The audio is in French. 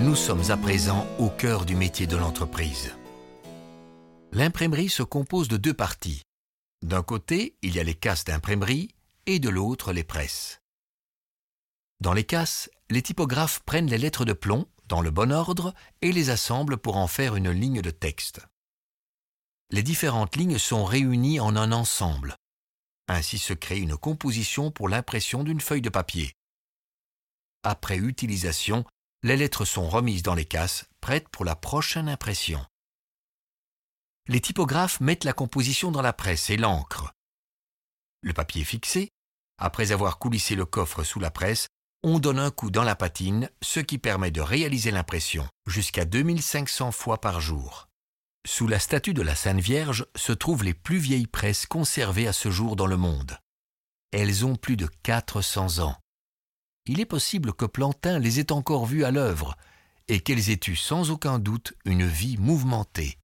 Nous sommes à présent au cœur du métier de l'entreprise. L'imprimerie se compose de deux parties. D'un côté, il y a les casses d'imprimerie et de l'autre, les presses. Dans les casses, les typographes prennent les lettres de plomb dans le bon ordre et les assemblent pour en faire une ligne de texte. Les différentes lignes sont réunies en un ensemble. Ainsi se crée une composition pour l'impression d'une feuille de papier. Après utilisation, les lettres sont remises dans les casses, prêtes pour la prochaine impression. Les typographes mettent la composition dans la presse et l'encre. Le papier fixé. Après avoir coulissé le coffre sous la presse, on donne un coup dans la patine, ce qui permet de réaliser l'impression jusqu'à 2500 fois par jour. Sous la statue de la Sainte Vierge se trouvent les plus vieilles presses conservées à ce jour dans le monde. Elles ont plus de 400 ans. Il est possible que Plantin les ait encore vues à l'œuvre et qu'elles aient eu sans aucun doute une vie mouvementée.